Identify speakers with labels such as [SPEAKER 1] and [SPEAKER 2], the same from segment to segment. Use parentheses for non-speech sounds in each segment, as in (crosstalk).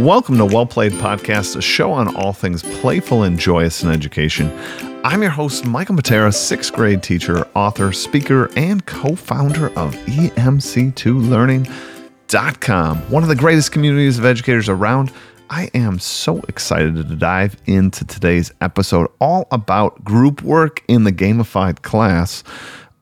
[SPEAKER 1] Welcome to Well Played Podcast, a show on all things playful and joyous in education. I'm your host, Michael Matera, sixth grade teacher, author, speaker, and co founder of EMC2Learning.com, one of the greatest communities of educators around. I am so excited to dive into today's episode all about group work in the gamified class.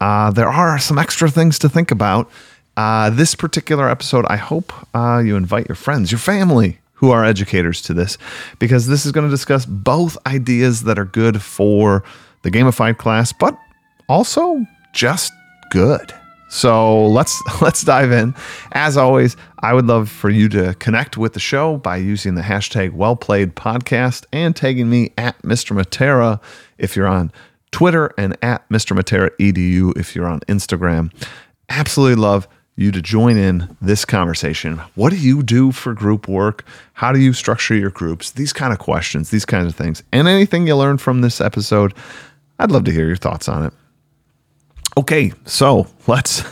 [SPEAKER 1] Uh, there are some extra things to think about. Uh, this particular episode, I hope uh, you invite your friends, your family, who are educators to this, because this is going to discuss both ideas that are good for the gamified class, but also just good. So let's (laughs) let's dive in. As always, I would love for you to connect with the show by using the hashtag Well Played Podcast and tagging me at Mr. Matera if you're on Twitter and at Mr. Matera Edu if you're on Instagram. Absolutely love you to join in this conversation. What do you do for group work? How do you structure your groups? These kind of questions, these kinds of things. And anything you learned from this episode, I'd love to hear your thoughts on it. Okay, so let's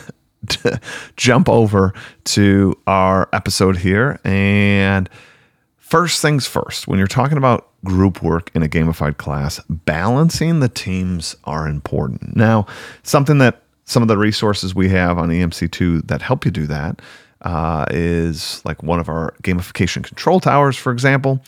[SPEAKER 1] (laughs) jump over to our episode here. And first things first, when you're talking about group work in a gamified class, balancing the teams are important. Now, something that some of the resources we have on EMC2 that help you do that uh, is like one of our gamification control towers, for example.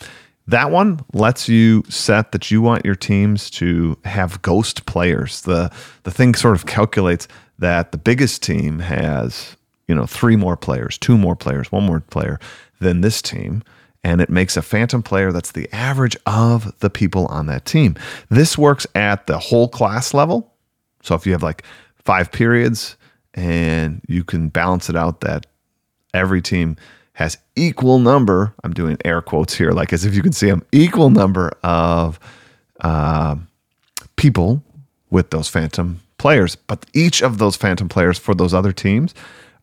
[SPEAKER 1] That one lets you set that you want your teams to have ghost players. The the thing sort of calculates that the biggest team has, you know, three more players, two more players, one more player than this team and it makes a phantom player that's the average of the people on that team. This works at the whole class level. So if you have like five periods and you can balance it out that every team has equal number i'm doing air quotes here like as if you can see them equal number of uh, people with those phantom players. But each of those phantom players for those other teams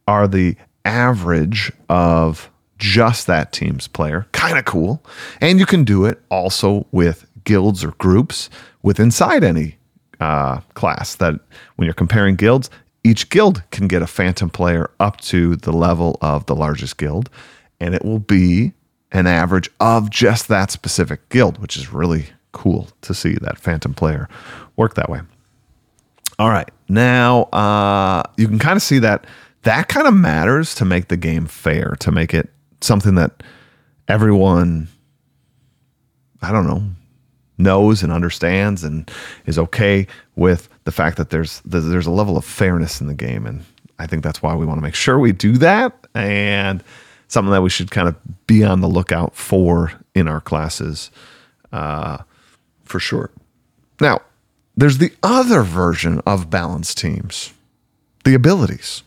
[SPEAKER 1] are the average of just that team's player. Kind of cool. And you can do it also with guilds or groups with inside any uh, class that when you're comparing guilds, each guild can get a phantom player up to the level of the largest guild, and it will be an average of just that specific guild, which is really cool to see that phantom player work that way. All right, now uh, you can kind of see that that kind of matters to make the game fair, to make it something that everyone, I don't know, knows and understands and is okay with the fact that there's there's a level of fairness in the game and I think that's why we want to make sure we do that and something that we should kind of be on the lookout for in our classes uh, for sure. Now, there's the other version of balanced teams, the abilities.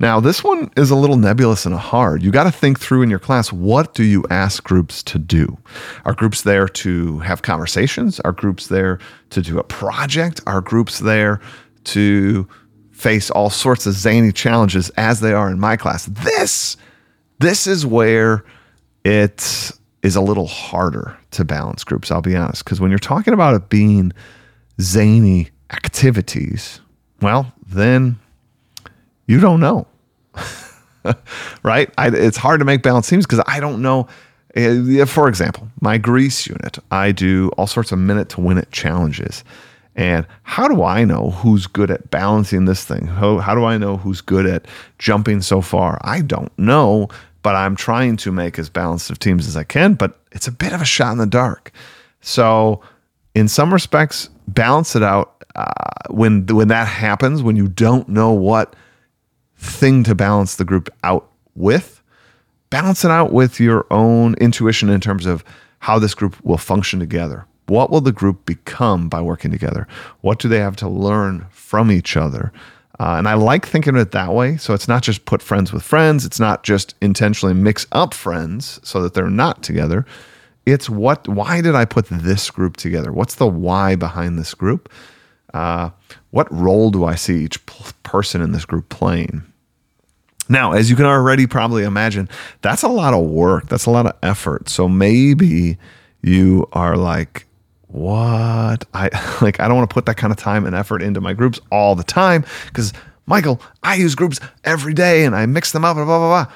[SPEAKER 1] Now, this one is a little nebulous and hard. You got to think through in your class what do you ask groups to do? Are groups there to have conversations? Are groups there to do a project? Are groups there to face all sorts of zany challenges as they are in my class? This this is where it is a little harder to balance groups, I'll be honest, because when you're talking about it being zany activities, well, then you don't know. (laughs) right? I, it's hard to make balanced teams because I don't know. Uh, for example, my Greece unit, I do all sorts of minute to win it challenges. And how do I know who's good at balancing this thing? How, how do I know who's good at jumping so far? I don't know, but I'm trying to make as balanced of teams as I can, but it's a bit of a shot in the dark. So, in some respects, balance it out uh, when when that happens, when you don't know what thing to balance the group out with. Balance it out with your own intuition in terms of how this group will function together. What will the group become by working together? What do they have to learn from each other? Uh, and I like thinking of it that way. So it's not just put friends with friends. It's not just intentionally mix up friends so that they're not together. It's what, why did I put this group together? What's the why behind this group? Uh, what role do I see each person in this group playing? Now, as you can already probably imagine, that's a lot of work. That's a lot of effort. So maybe you are like, what? I (laughs) like I don't want to put that kind of time and effort into my groups all the time because Michael, I use groups every day and I mix them up and blah blah blah.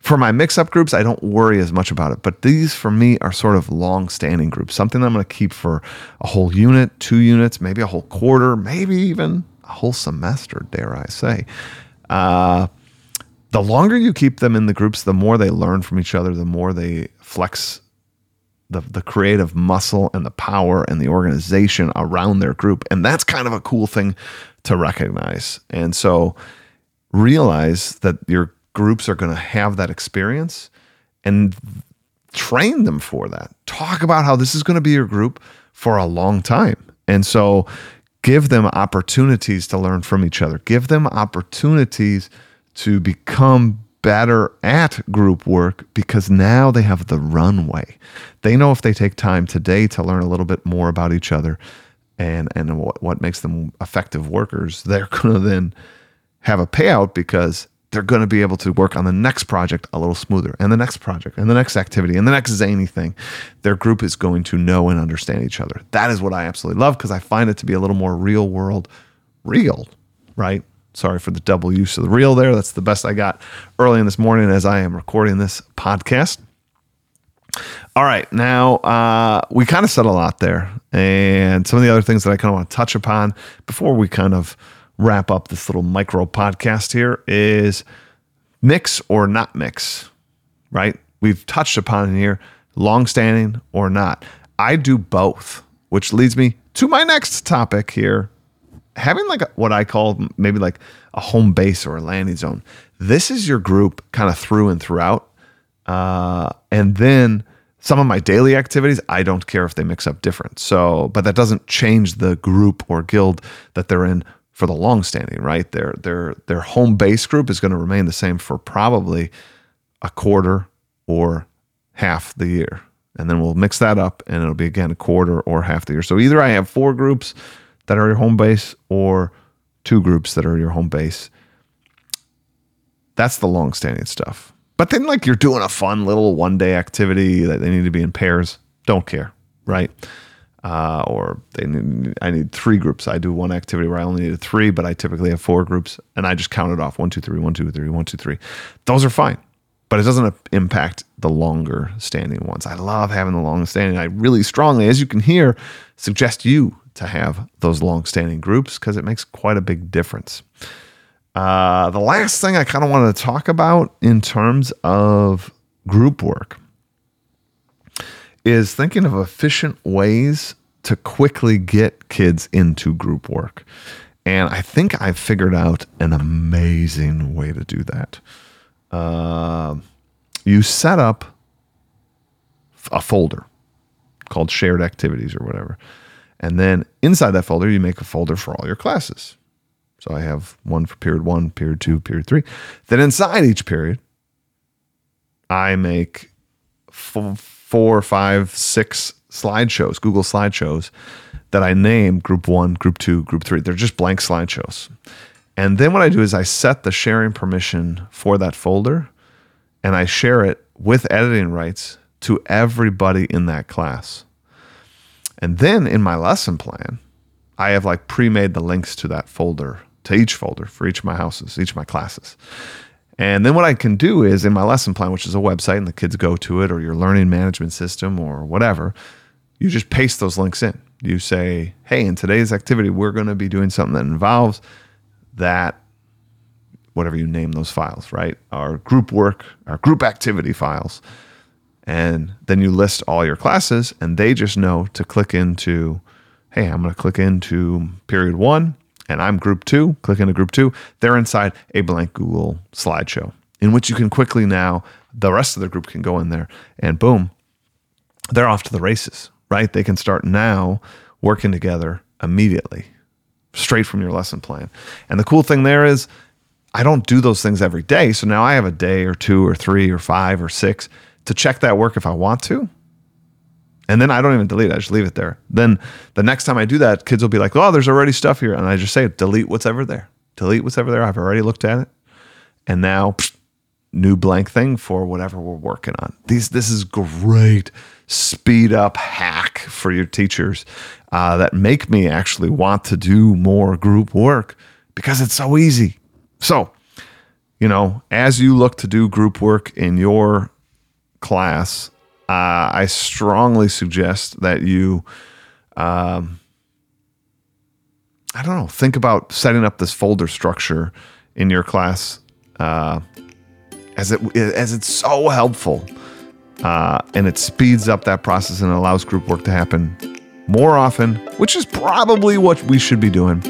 [SPEAKER 1] For my mix up groups, I don't worry as much about it. But these for me are sort of long standing groups, something I'm going to keep for a whole unit, two units, maybe a whole quarter, maybe even a whole semester, dare I say. Uh, the longer you keep them in the groups, the more they learn from each other, the more they flex the, the creative muscle and the power and the organization around their group. And that's kind of a cool thing to recognize. And so realize that your groups are going to have that experience and train them for that. Talk about how this is going to be your group for a long time. And so give them opportunities to learn from each other, give them opportunities to become better at group work because now they have the runway. They know if they take time today to learn a little bit more about each other and and what, what makes them effective workers, they're (laughs) going to then have a payout because they're going to be able to work on the next project a little smoother and the next project and the next activity and the next zany thing. Their group is going to know and understand each other. That is what I absolutely love because I find it to be a little more real world, real, right? Sorry for the double use of the reel there. That's the best I got early in this morning as I am recording this podcast. All right, now uh, we kind of said a lot there, and some of the other things that I kind of want to touch upon before we kind of wrap up this little micro podcast here is mix or not mix, right? We've touched upon here, long standing or not. I do both, which leads me to my next topic here. Having like a, what I call maybe like a home base or a landing zone. This is your group kind of through and throughout. Uh, and then some of my daily activities, I don't care if they mix up different. So, but that doesn't change the group or guild that they're in for the long standing, right? Their their their home base group is going to remain the same for probably a quarter or half the year. And then we'll mix that up and it'll be again a quarter or half the year. So either I have four groups that are your home base or two groups that are your home base. That's the long standing stuff. But then like you're doing a fun little one day activity that they need to be in pairs, don't care, right? uh, or they need, I need three groups. I do one activity where I only needed three, but I typically have four groups, and I just count it off one, two, three, one, two, three, one, two, three. Those are fine, but it doesn't impact the longer standing ones. I love having the long standing. I really strongly, as you can hear, suggest you to have those long standing groups because it makes quite a big difference. Uh, the last thing I kind of wanted to talk about in terms of group work is thinking of efficient ways to quickly get kids into group work. And I think I've figured out an amazing way to do that. Uh, you set up a folder called shared activities or whatever. And then inside that folder, you make a folder for all your classes. So I have one for period one, period two, period three. Then inside each period, I make four, five, six slideshows, Google slideshows that I name group one, group two, group three. They're just blank slideshows. And then what I do is I set the sharing permission for that folder and I share it with editing rights to everybody in that class. And then in my lesson plan, I have like pre made the links to that folder, to each folder for each of my houses, each of my classes. And then what I can do is in my lesson plan, which is a website and the kids go to it or your learning management system or whatever, you just paste those links in. You say, hey, in today's activity, we're going to be doing something that involves that, whatever you name those files, right? Our group work, our group activity files. And then you list all your classes and they just know to click into, hey, I'm going to click into period one and I'm group two, click into group two, they're inside a blank Google slideshow in which you can quickly now, the rest of the group can go in there and boom, they're off to the races, right? They can start now working together immediately, straight from your lesson plan. And the cool thing there is, I don't do those things every day. So now I have a day or two or three or five or six to check that work if I want to. And then I don't even delete it. I just leave it there. Then the next time I do that, kids will be like, oh, there's already stuff here. And I just say, delete what's ever there. Delete what's ever there. I've already looked at it. And now, (sniffs) new blank thing for whatever we're working on. These, this is great speed up hack for your teachers uh, that make me actually want to do more group work because it's so easy. So, you know, as you look to do group work in your class, uh, I strongly suggest that you, um, I don't know, think about setting up this folder structure in your class, uh, as it as it's so helpful, uh, and it speeds up that process and allows group work to happen more often, which is probably what we should be doing.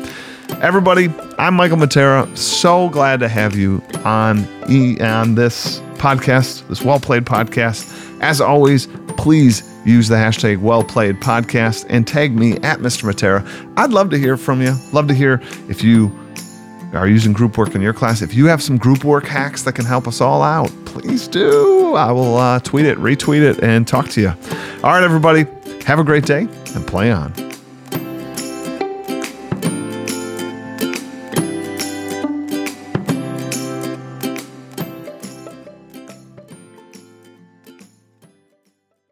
[SPEAKER 1] Everybody, I'm Michael Matera. So glad to have you on on this podcast, this well played podcast. As always, please use the hashtag well played podcast and tag me at Mr. Matera. I'd love to hear from you. Love to hear if you are using group work in your class. If you have some group work hacks that can help us all out, please do. I will uh, tweet it, retweet it, and talk to you. All right, everybody, have a great day and play on.